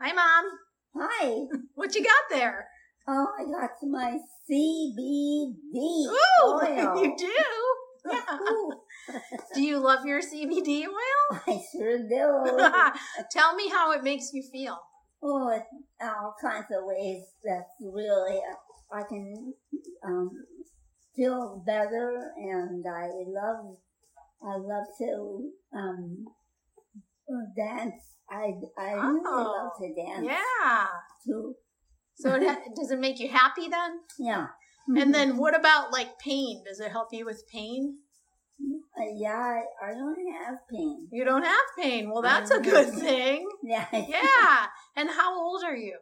Hi, Mom. Hi. What you got there? Oh, I got my CBD Ooh, oil. you do? Yahoo. do you love your CBD oil? I sure do. Tell me how it makes you feel. oh, it's all kinds of ways that's really, I can um, feel better and I love, I love to um, dance. I, I really Oh, love to dance Yeah. too. So it ha- does it make you happy then? Yeah. And then what about like pain? Does it help you with pain? Uh, yeah, I, I don't have pain. You don't have pain. Well, that's a good thing. Yeah. Yeah. And how old are you?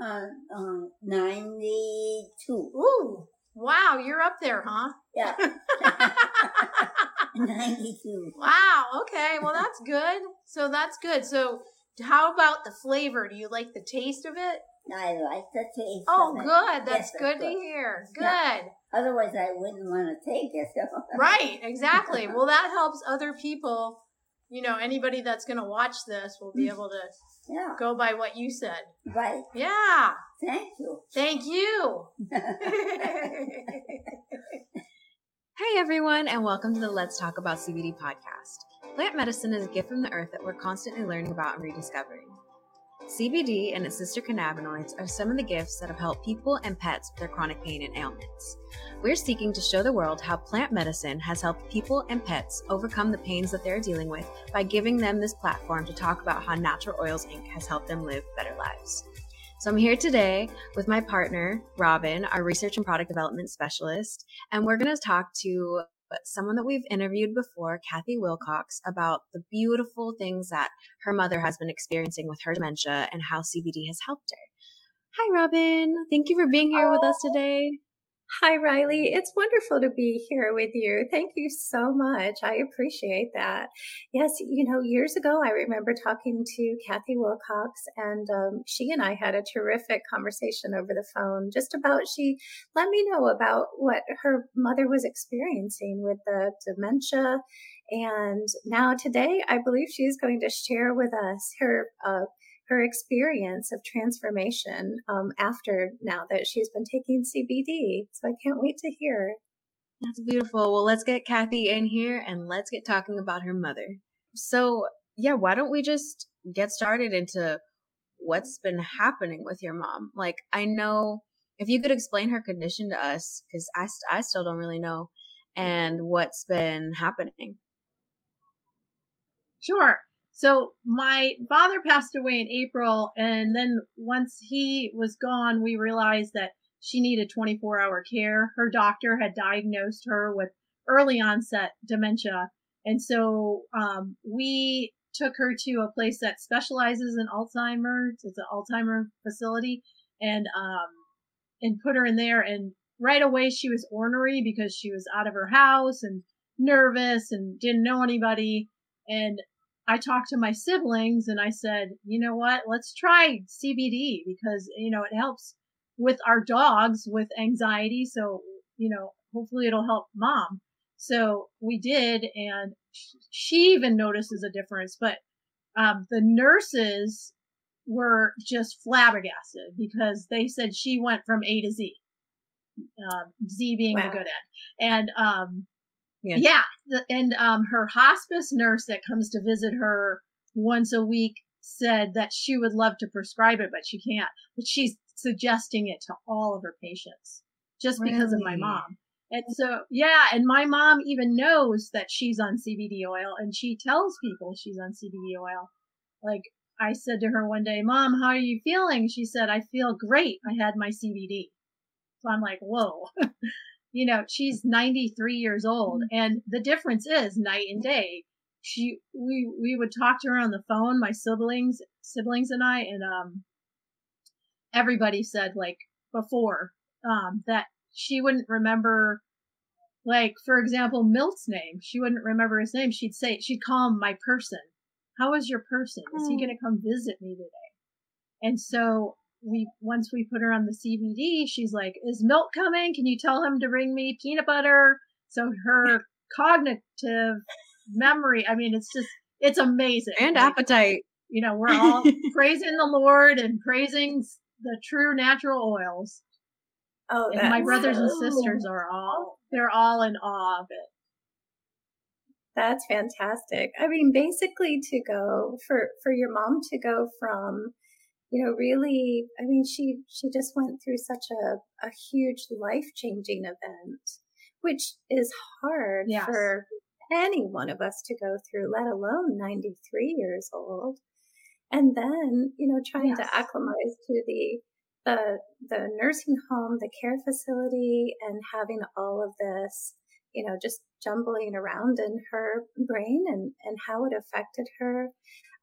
Uh, uh, 92. Ooh. Wow, you're up there, huh? Yeah. 92. Wow. Okay. Well, that's good. So that's good. So how about the flavor? Do you like the taste of it? I like the taste Oh, of it. good. That's Yes, good to hear. Good. Yeah. Otherwise, I wouldn't want to take it. So. Right. Exactly. Well, that helps other people. You know, anybody that's going to watch this will be mm. able to Yeah. go by what you said. Right. Yeah. Thank you. Thank you. Hey everyone, and welcome to the Let's Talk About CBD podcast. Plant medicine is a gift from the earth that we're constantly learning about and rediscovering. CBD and its sister cannabinoids are some of the gifts that have helped people and pets with their chronic pain and ailments. We're seeking to show the world how plant medicine has helped people and pets overcome the pains that they're dealing with by giving them this platform to talk about how Natural Oils Inc. has helped them live better lives. So I'm here today with my partner, Robin, our research and product development specialist, and we're going to talk to someone that we've interviewed before, Cathi Wilcox, about the beautiful things that her mother has been experiencing with her dementia and how CBD has helped her. Hi, Robin. Thank you for being here with us today. Hi, Riley. It's wonderful to be here with you. Thank you so much. I appreciate that. Yes, you know, years ago, I remember talking to Cathi Wilcox, and um, she and I had a terrific conversation over the phone just about she let me know about what her mother was experiencing with the dementia. And now, today, I believe she's going to share with us her. Uh, her experience of transformation um, after now that she's been taking CBD. So I can't wait to hear. That's beautiful. Well, let's get Cathi in here and let's get talking about her mother. So, yeah, why don't we just get started into what's been happening with your mom? Like, I know if you could explain her condition to us, because I, st- I still don't really know, and what's been happening. Sure. So my father passed away in April, and then once he was gone, we realized that she needed 24 hour care. Her doctor had diagnosed her with early onset dementia. And so um, we took her to a place that specializes in Alzheimer's. It's an Alzheimer facility, and um, and put her in there. And right away, she was ornery because she was out of her house and nervous and didn't know anybody. And I talked to my siblings and I said, you know what? Let's try CBD because, you know, it helps with our dogs with anxiety. So, you know, hopefully it'll help mom. So we did. And she even notices a difference, but, um, the nurses were just flabbergasted because they said she went from A to Z, um, Z being Wow. the good end. And, um, Yeah. yeah. The, and um, her hospice nurse that comes to visit her once a week said that she would love to prescribe it, but she can't. But she's suggesting it to all of her patients just because of my mom. And so, yeah, and my mom even knows that she's on CBD oil and she tells people she's on CBD oil. Like I said to her one day, Mom, how are you feeling? She said, I feel great. I had my CBD. So I'm like, whoa. you know, she's 93 years old and the difference is night and day. She, we, we would talk to her on the phone, my siblings, siblings and I, and, um, everybody said like before, um, that she wouldn't remember, like, for example, Milt's name. She wouldn't remember his name. She'd say, she'd call him my person. How is your person? Is he Oh. going to come visit me today? And so we, once we put her on the CBD, she's like, is Milt coming? Can you tell him to bring me peanut butter? So her cognitive memory, I mean, it's just, it's amazing. And Like, appetite. you know, we're all praising the Lord and praising the true natural oils. Oh, and my brothers and sisters are all they're all in awe of it. That's fantastic. I mean, basically to go for, for your mom to go from, you know, really, I mean, she, she just went through such a, a huge life changing event, which is hard Yes. for any one of us to go through, let alone 93 years old. And then, you know, trying Yes. to acclimatize to the, the, the nursing home, the care facility and having all of this, you know, just jumbling around in her brain and, and how it affected her.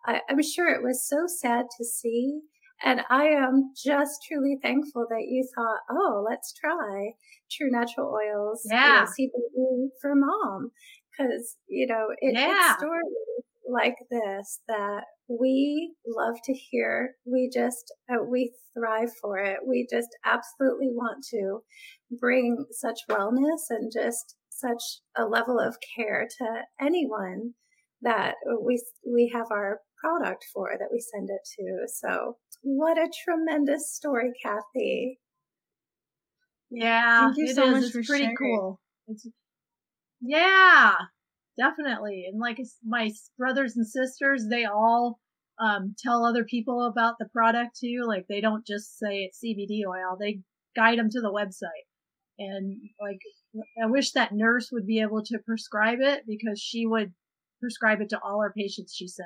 I, I'm sure it was so sad to see. And I am just truly thankful that you thought, oh, let's try True Natural Oils, you know, CBD for mom. Cause, you know, it, Yeah. it's stories like this that we love to hear. We just, uh, we thrive for it. We just absolutely want to bring such wellness and just such a level of care to anyone that we we have our product for that we send it to. So what a tremendous story, Cathi. Yeah, Thank you it so is. much It's for pretty sharing. cool. It's yeah, definitely. And like my brothers and sisters, they all um, tell other people about the product too. Like they don't just say it's CBD oil; they guide them to the website. And like, I wish that nurse would be able to prescribe it because she would prescribe it to all her patients. She said,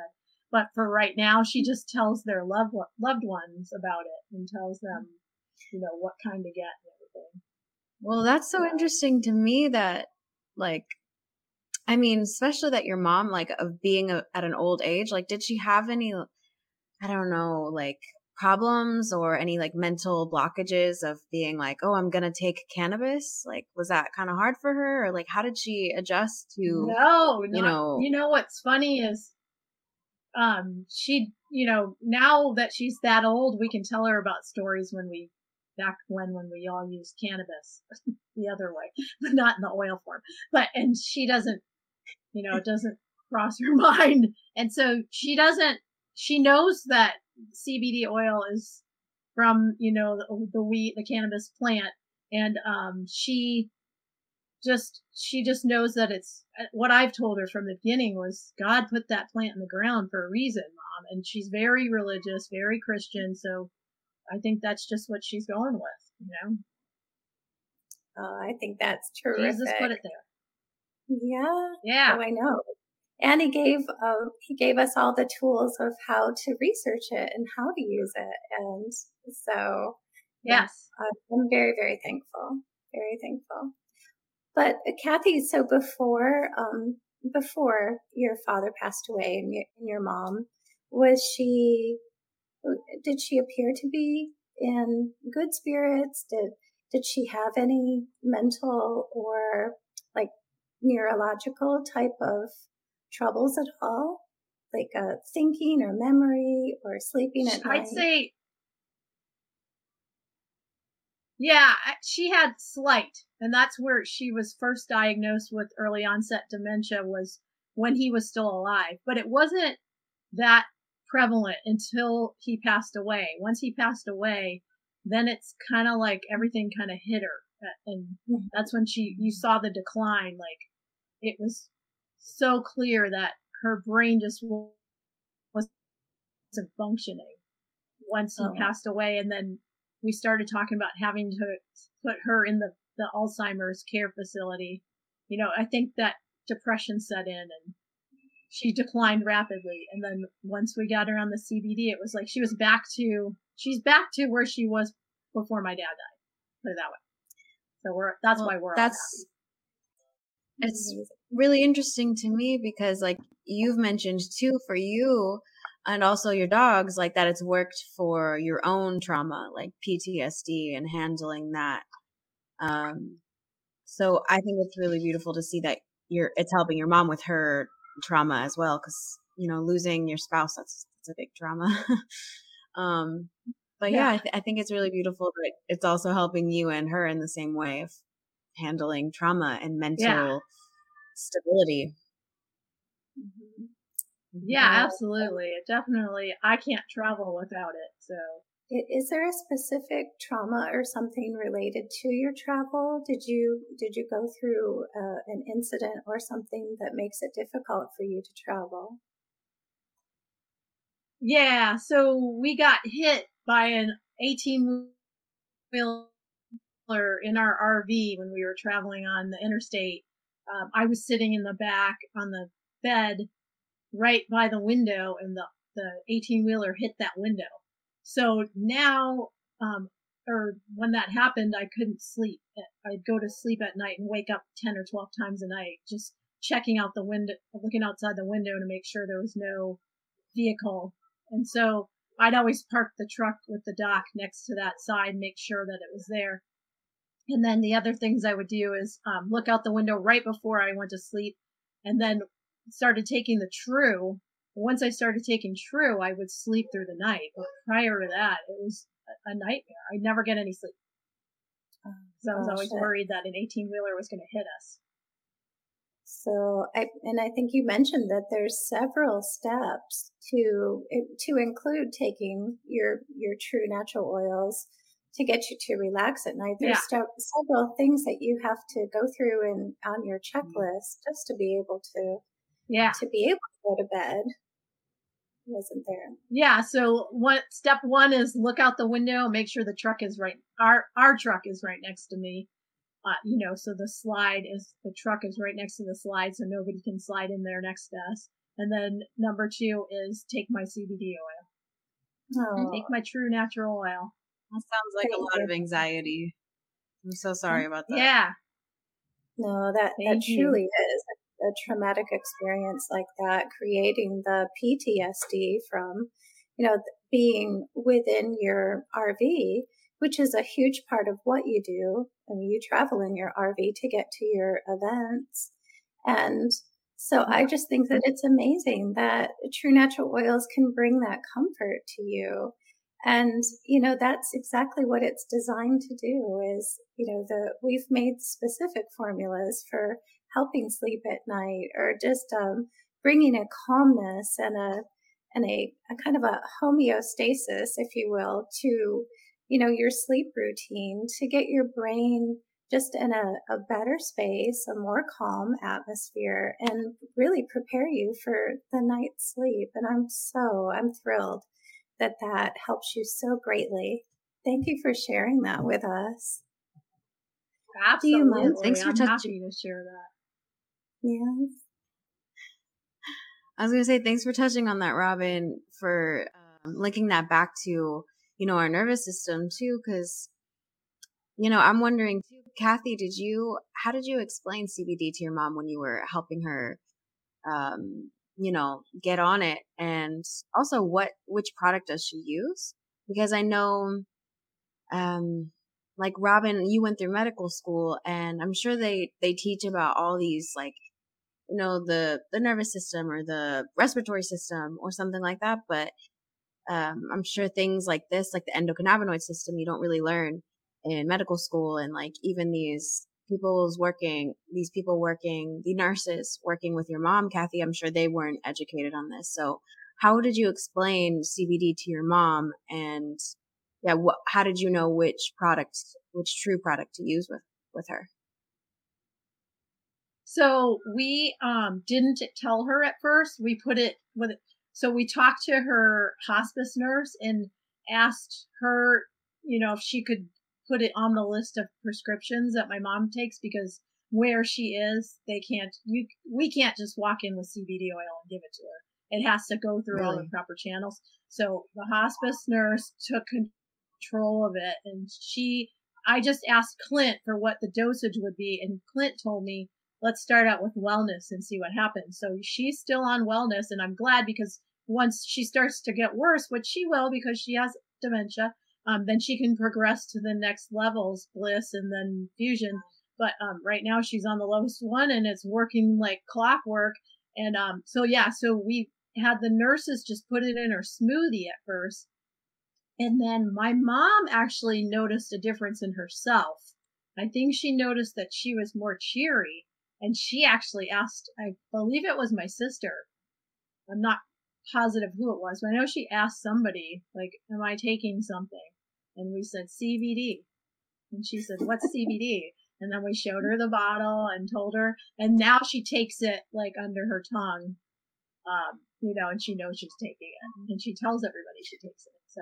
but for right now, she just tells their loved loved ones about it and tells them, you know, what kind to get and everything. Well, that's so interesting to me that, like, I mean, especially that your mom, like, of being a, at an old age, like, did she have any, I don't know, like, problems or any, like, mental blockages of being like, oh, I'm going to take cannabis? Like, was that kind of hard for her? Or, like, how did she adjust to, No, you know- you know what's funny is, um, she, you know, now that she's that old, we can tell her about stories when we, back when, when we all used cannabis the other way, but not in the oil form. But, and she doesn't, you know, it doesn't cross her mind. And so she doesn't, she knows that CBD oil is from, you know, the, the wheat, the cannabis plant. And, um, she, just she just knows that it's what I've told her from the beginning was God put that plant in the ground for a reason, mom, and she's very religious, very Christian, so I think that's just what she's going with, you know. Oh, I think that's terrific. Jesus put it there. Yeah. Yeah. Oh, I know. And he gave uh, he gave us all the tools of how to research it and how to use it, and so Yes. uh, I'm very very thankful, very thankful. But uh, Cathi, so before um, before your father passed away and your, and your mom, was she? Did she appear to be in good spirits? Did did she have any mental or like neurological type of troubles at all? Like uh, thinking or memory or sleeping at night? I'd say Yeah, she had slight, and that's where she was first diagnosed with early onset dementia was when he was still alive. But it wasn't that prevalent until he passed away. Once he passed away, then it's kind of like everything kind of hit her, and that's when she you saw the decline. Like it was so clear that her brain just wasn't functioning once he Oh. passed away, and then we started talking about having to put her in the, the Alzheimer's care facility. You know, I think that depression set in and she declined rapidly. And then once we got her on the CBD, it was like she was back to, she's back to where she was before my dad died. Put it that way. So we're, that's Well, why we're that's it's really interesting to me because like you've mentioned too for you and also your dogs like that it's worked for your own trauma like PTSD and handling that um so I think it's really beautiful to see that you're it's helping your mom with her trauma as well cuz you know losing your spouse that's, that's a big trauma um but yeah, Yeah. I, th- I think it's really beautiful that it's also helping you and her in the same way of handling trauma and mental Yeah. stability. Yeah, absolutely. It definitely, I can't travel without it. So, is there a specific trauma or something related to your travel? Did you did you go through uh, an incident or something that makes it difficult for you to travel? Yeah, so we got hit by an 18 wheeler in our RV when we were traveling on the interstate. Um, I was sitting in the back on the bed right by the window and the, the 18 wheeler hit that window. So now, um, or when that happened, I couldn't sleep. I'd go to sleep at night and wake up 10 or 12 times a night, just checking out the window, looking outside the window to make sure there was no vehicle. And so I'd always park the truck with the dock next to that side, make sure that it was there. And then the other things I would do is um, look out the window right before I went to sleep and then started taking the true once I started taking True, I would sleep through the night. But prior to that, it was a nightmare. I'd never get any sleep. Because I was always worried that an 18 wheeler was going to hit us. So, I, and I think you mentioned that there's several steps to to include taking your your true natural oils to get you to relax at night. There's yeah. st- several things that you have to go through and on your checklist mm-hmm. just to be able to yeah to be able to go to bed wasn't there. Yeah. So what step one is look out the window, make sure the truck is right. Our, our truck is right next to me. Uh, you know, so the slide is, the truck is right next to the slide so nobody can slide in there next to us. And then number two is take my CBD oil. Oh. Take my true natural oil. That sounds like Thank a lot you. of anxiety. I'm so sorry about that. Yeah. No, that, Thank that truly is a traumatic experience like that, creating the PTSD from, you know, being within your RV, which is a huge part of what you do. I mean, you travel in your RV to get to your events. And so I mm-hmm. just think that it's amazing that true natural oils can bring that comfort to you. And, you know, that's exactly what it's designed to do is, you know, the, we've made specific formulas for helping sleep at night or just um, bringing a calmness and a and a, a kind of a homeostasis, if you will, to you know your sleep routine to get your brain just in a, a better space, a more calm atmosphere, and really prepare you for the night's sleep. And I'm so I'm thrilled that that helps you so greatly. Thank you for sharing that with us. Absolutely. Thanks for I'm touching. to share that. Yes. I was going to say thanks for touching on that, Robin, for um, linking that back to, you know, our nervous system too, because, you know, I'm wondering too, Cathi, did you, how did you explain CBD to your mom when you were helping her, um, you know, get on it? And also what, which product does she use? Because I know, um, like Robin, you went through medical school and I'm sure they, they teach about all these like you know the the nervous system or the respiratory system or something like that but um, i'm sure things like this like the endocannabinoid system you don't really learn in medical school and like even these people's working these people working the nurses working with your mom cathi i'm sure they weren't educated on this. So how did you explain cbd to your mom and yeah what how did you know which product which true product to use with with her so we um, didn't tell her at first. We put it with So we talked to her hospice nurse and asked her, you know, if she could put it on the list of prescriptions that my mom takes because where she is, they can't, you, we can't just walk in with CBD oil and give it to her. It has to go through really? all the proper channels. So the hospice nurse took control of it and she, I just asked Clint for what the dosage would be and Clint told me let's start out with wellness and see what happens. So she's still on wellness and I'm glad because once she starts to get worse, which she will because she has dementia, um, then she can progress to the next levels, bliss and then fusion. But um, right now she's on the lowest one and it's working like clockwork. And um, so yeah, so we had the nurses just put it in her smoothie at first. And then my mom actually noticed a difference in herself. I think she noticed that she was more cheery and she actually asked, I believe it was my sister, I'm not positive who it was, but I know she asked somebody, like, am I taking something? And we said CBD. And she said, what's CBD? And then we showed her the bottle and told her, and now she takes it like under her tongue, um, you know, and she knows she's taking it, and she tells everybody she takes it. So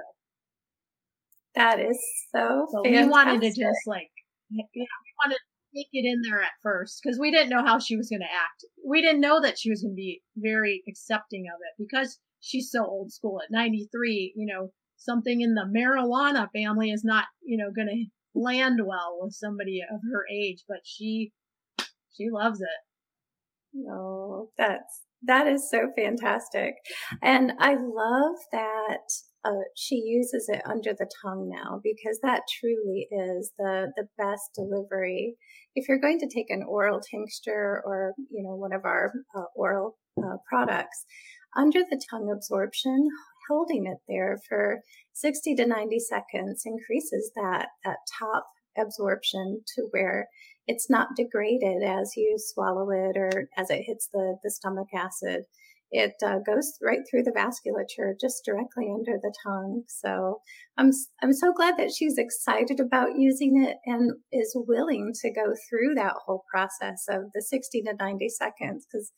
that is so. So we wanted to just like, yeah, we wanted take it in there at first because we didn't know how she was going to act. We didn't know that she was going to be very accepting of it because she's so old school. At 93, you know, something in the marijuana family is not, you know, going to land well with somebody of her age, but she, she loves it. Oh, that's, that is so fantastic. And I love that uh, she uses it under the tongue now because that truly is the, the best delivery. If you're going to take an oral tincture or, you know, one of our uh, oral uh, products, under the tongue absorption, holding it there for 60 to 90 seconds increases that, that top absorption to where it's not degraded as you swallow it or as it hits the, the stomach acid. It uh, goes right through the vasculature just directly under the tongue. So I'm, I'm so glad that she's excited about using it and is willing to go through that whole process of the 60 to 90 seconds. Cause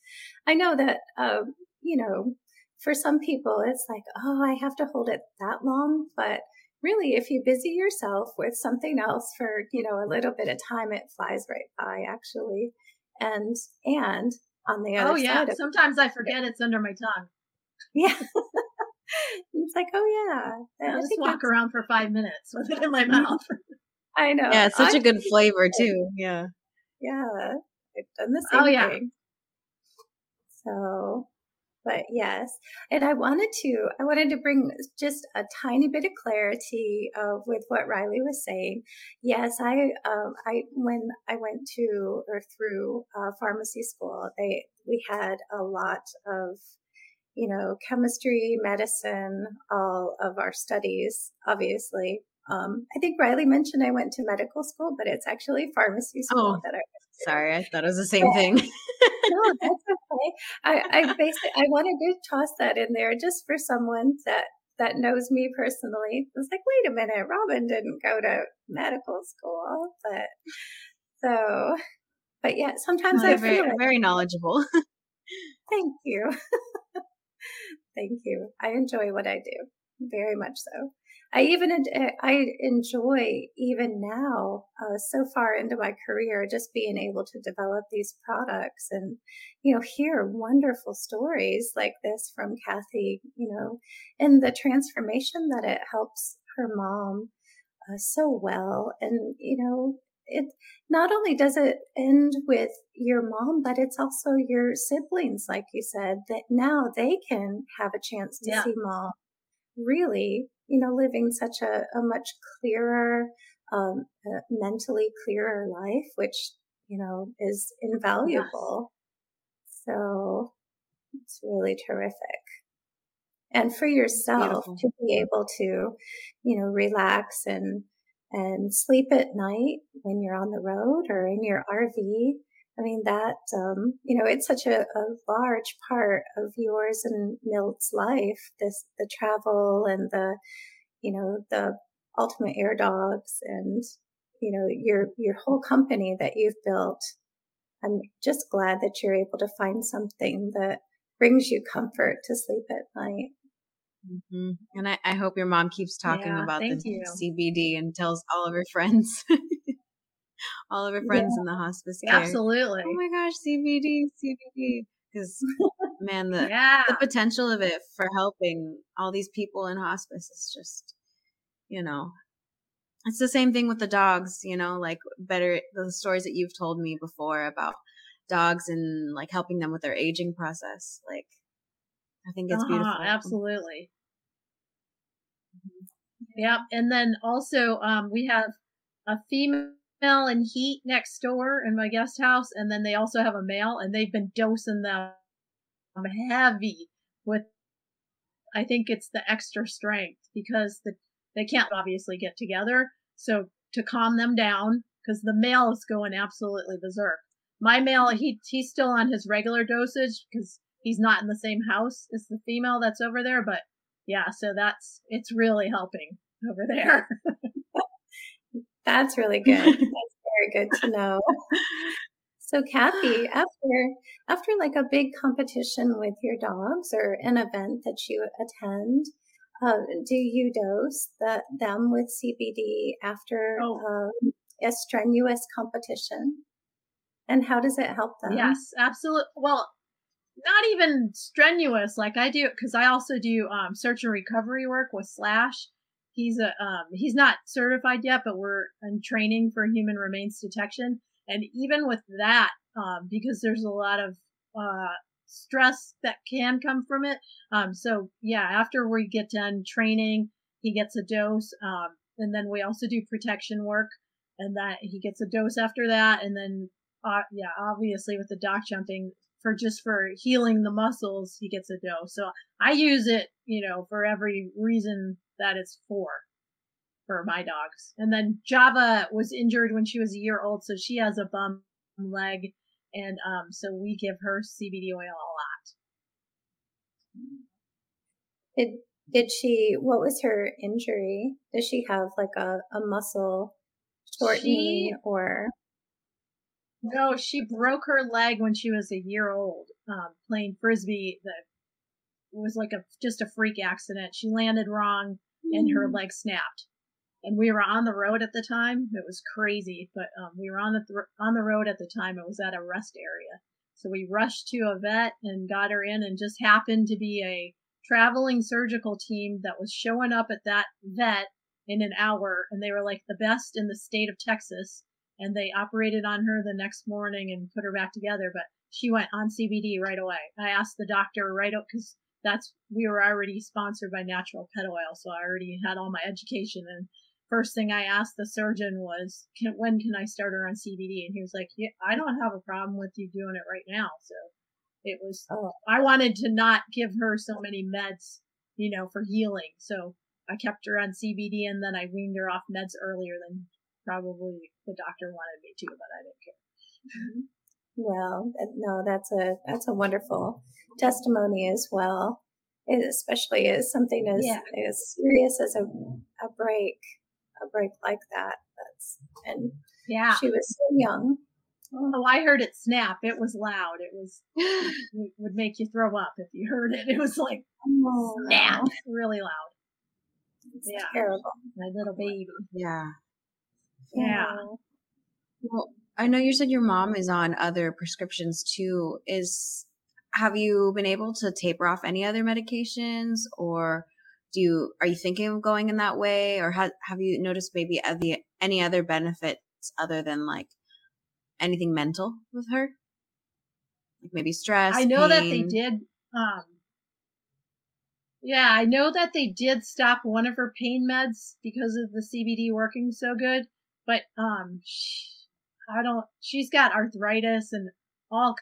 I know that, uh, you know, for some people, it's like, oh, I have to hold it that long. But really, if you busy yourself with something else for, you know, a little bit of time, it flies right by actually. And, and on the other oh, yeah. side. Sometimes I forget it's under my tongue. Yeah. it's like, oh, yeah. I just walk around for five minutes with it in my mouth. I know. Yeah, it's such I a good flavor, too. Yeah. Yeah. I've done the oh, same oh, yeah. thing. So, but yes. And i wanted to i wanted to bring just a tiny bit of clarity uh, with what riley was saying. Yes i um, i when i went to or through uh, pharmacy school they we had a lot of you know chemistry medicine all of our studies obviously. Um, I think Riley mentioned I went to medical school, but it's actually pharmacy school Oh, that I Sorry, I thought it was the same thing. no, that's okay. I, I basically I wanted to toss that in there just for someone that that knows me personally. It's like, wait a minute, Robin didn't go to medical school, but so, but yeah, sometimes Well, I very, feel like, very knowledgeable. thank you, thank you. I enjoy what I do very much so. I even I enjoy even now, uh, so far into my career, just being able to develop these products and you know hear wonderful stories like this from Cathi. You know, and the transformation that it helps her mom uh, so well, and you know. It not only does it end with your mom, but it's also your siblings, like you said, that now they can have a chance to Yeah. see mom really, you know, living such a, a much clearer, um, uh, mentally clearer life, which, you know, is invaluable. So it's really terrific. And for yourself Beautiful. to be able to, you know, relax and, and sleep at night when you're on the road or in your RV. I mean, that, um, you know, it's such a, a large part of yours and Milt's life, this, the travel and the, you know, the ultimate air dogs and, you know, your, your whole company that you've built. I'm just glad that you're able to find something that brings you comfort to sleep at night. hmm And I, I hope your mom keeps talking Yeah, about the you. CBD and tells all of her friends, all of her friends in the hospice care. Absolutely. Oh my gosh, CBD, CBD. Because man, the yeah. the potential of it for helping all these people in hospice is just, you know, it's the same thing with the dogs. You know, like better the stories that you've told me before about dogs and like helping them with their aging process. Like, I think it's Uh-huh, beautiful. Absolutely. Yep. And then also, um, we have a female in heat next door in my guest house, and then they also have a male, and they've been dosing them heavy with, I think it's the extra strength because the they can't obviously get together. So to calm them down, because the male is going absolutely berserk. My male, he he's still on his regular dosage because he's not in the same house as the female that's over there, but yeah, so that's it's really helping over there. that's really good. That's very good to know. So Cathi, after after like a big competition with your dogs or an event that you attend, uh, do you dose the, them with CBD after oh. um, a strenuous competition? And how does it help them? Yes, absolutely. Well, not even strenuous like I do, because I also do um, search and recovery work with Slash. He's a um, he's not certified yet, but we're in training for human remains detection. And even with that, um, because there's a lot of uh, stress that can come from it. Um, so yeah, after we get done training, he gets a dose. Um, and then we also do protection work and that he gets a dose after that. And then, uh, yeah, obviously with the dock jumping for just for healing the muscles, he gets a dose. So I use it, you know, for every reason that it's for for my dogs. And then Java was injured when she was a year old, so she has a bum leg and um, so we give her CBD oil a lot. Did did she? What was her injury? Does she have like a, a muscle shortening she, or? No, she broke her leg when she was a year old, um, playing frisbee. That was like a just a freak accident. She landed wrong, and her mm. leg snapped and we were on the road at the time. It was crazy, but um, we were on the th- on the road at the time. It was at a rest area, so we rushed to a vet and got her in, and just happened to be a traveling surgical team that was showing up at that vet in an hour, and they were like the best in the state of Texas, and they operated on her the next morning and put her back together. But she went on CBD right away. I asked the doctor right up because that's we were already sponsored by Natural Pet Oil, so I already had all my education and first thing I asked the surgeon was, can, when can I start her on CBD? And he was like, yeah, I don't have a problem with you doing it right now. So it was, oh. I wanted to not give her so many meds, you know, for healing. So I kept her on CBD and then I weaned her off meds earlier than probably the doctor wanted me to, but I didn't care. Mm-hmm. Well, no, that's a, that's a wonderful testimony as well especially as something as, yeah. as serious as a, a break a break like that. That's and yeah, she was so young. Oh, I heard it snap. It was loud. It was it would make you throw up if you heard it. It was like oh, snap, really loud. It's yeah, terrible. My little baby. Yeah. Yeah. Oh. Well, I know you said your mom is on other prescriptions too. Is have you been able to taper off any other medications or do you are you thinking of going in that way or have have you noticed maybe any, any other benefits other than like anything mental with her like maybe stress i know pain? that they did um yeah i know that they did stop one of her pain meds because of the cbd working so good but um she, i don't she's got arthritis and all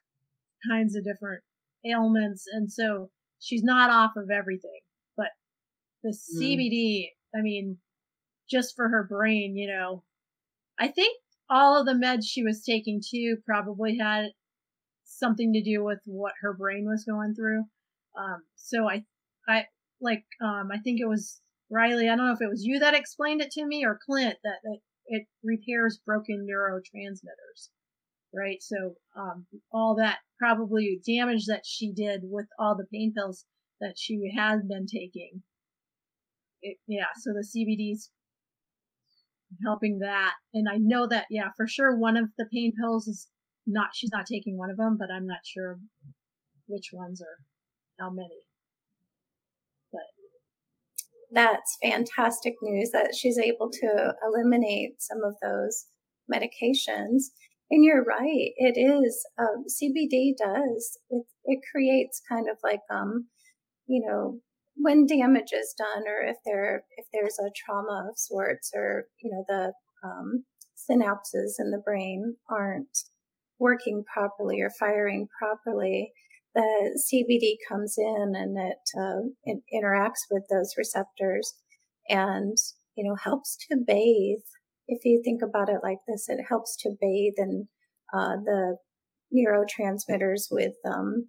kinds of different ailments and so she's not off of everything but the mm. CBD, I mean, just for her brain, you know, I think all of the meds she was taking too probably had something to do with what her brain was going through. Um, so I, I like, um, I think it was Riley. I don't know if it was you that explained it to me or Clint that, that it repairs broken neurotransmitters, right? So, um, all that probably damage that she did with all the pain pills that she had been taking it, yeah, so the CBD's helping that. And I know that, yeah, for sure one of the pain pills is not, she's not taking one of them, but I'm not sure which ones or how many. That's fantastic news that she's able to eliminate some of those medications. And you're right, it is, um, CBD does, it, it creates kind of like, um, you know, when damage is done or if there if there's a trauma of sorts or you know the um, synapses in the brain aren't working properly or firing properly the cbd comes in and it, uh, it interacts with those receptors and you know helps to bathe if you think about it like this it helps to bathe in uh, the neurotransmitters with um,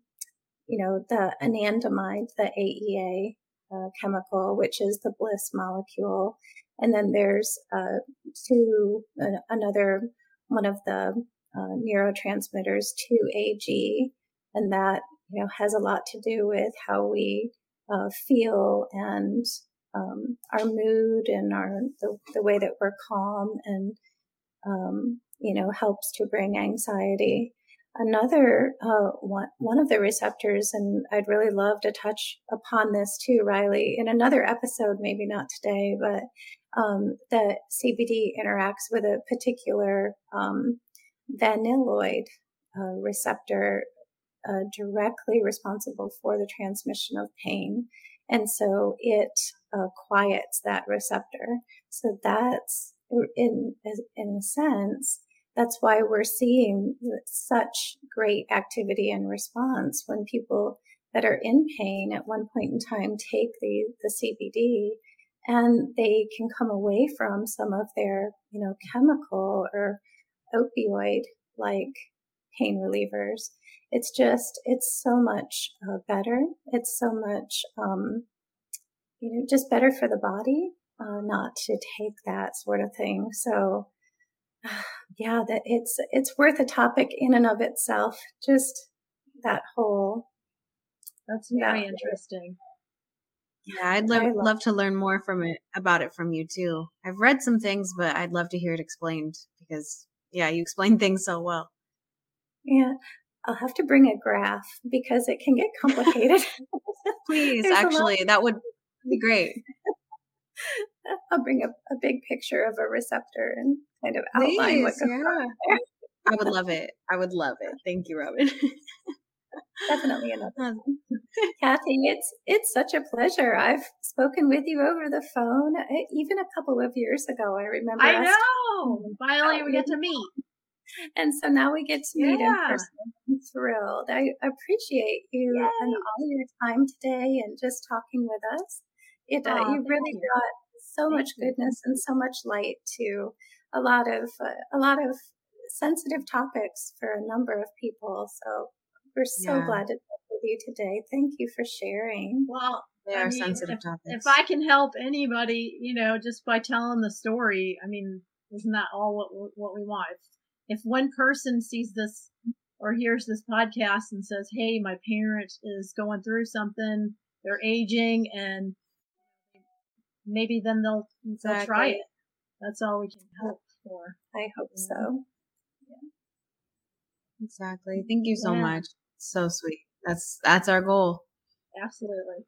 you know, the anandamide, the AEA uh, chemical, which is the bliss molecule. And then there's uh, two, uh, another one of the uh, neurotransmitters, 2AG, and that you know has a lot to do with how we uh, feel and um, our mood and our the, the, way that we're calm and um, you know helps to bring anxiety. Another uh, one, one of the receptors and i'd really love to touch upon this too riley in another episode maybe not today but um, the cbd interacts with a particular um, vanilloid uh, receptor uh, directly responsible for the transmission of pain and so it uh, quiets that receptor so that's in in a sense that's why we're seeing such great activity and response when people that are in pain at one point in time take the, the CBD and they can come away from some of their, you know, chemical or opioid like pain relievers. It's just, it's so much uh, better. It's so much, um, you know, just better for the body, uh, not to take that sort of thing. So, yeah, that it's it's worth a topic in and of itself. Just that whole. That's very that, interesting. Yeah, I'd love, love love to learn more from it about it from you too. I've read some things, but I'd love to hear it explained because yeah, you explain things so well. Yeah, I'll have to bring a graph because it can get complicated. Please, actually, that would be great. I'll bring a, a big picture of a receptor and kind of outline Please, what goes yeah. on there. I would love it. I would love it. Thank you, Robin. Definitely another. Cathi, it's it's such a pleasure. I've spoken with you over the phone eh, even a couple of years ago. I remember. I know. Finally, we get to meet. And so now we get to meet yeah. in person. I'm thrilled. I appreciate you Yay. and all your time today and just talking with us. It uh, oh, you really you. brought so much goodness and so much light to a lot of uh, a lot of sensitive topics for a number of people. So we're so yeah. glad to talk with you today. Thank you for sharing. Well, they I are mean, sensitive if, topics. If I can help anybody, you know, just by telling the story, I mean, isn't that all what what we want? If, if one person sees this or hears this podcast and says, "Hey, my parent is going through something," they're aging, and maybe then they'll exactly. they'll try it. That's all we can hope for. I hope so. Yeah. Exactly. Thank you so yeah. much. So sweet. That's that's our goal. Absolutely.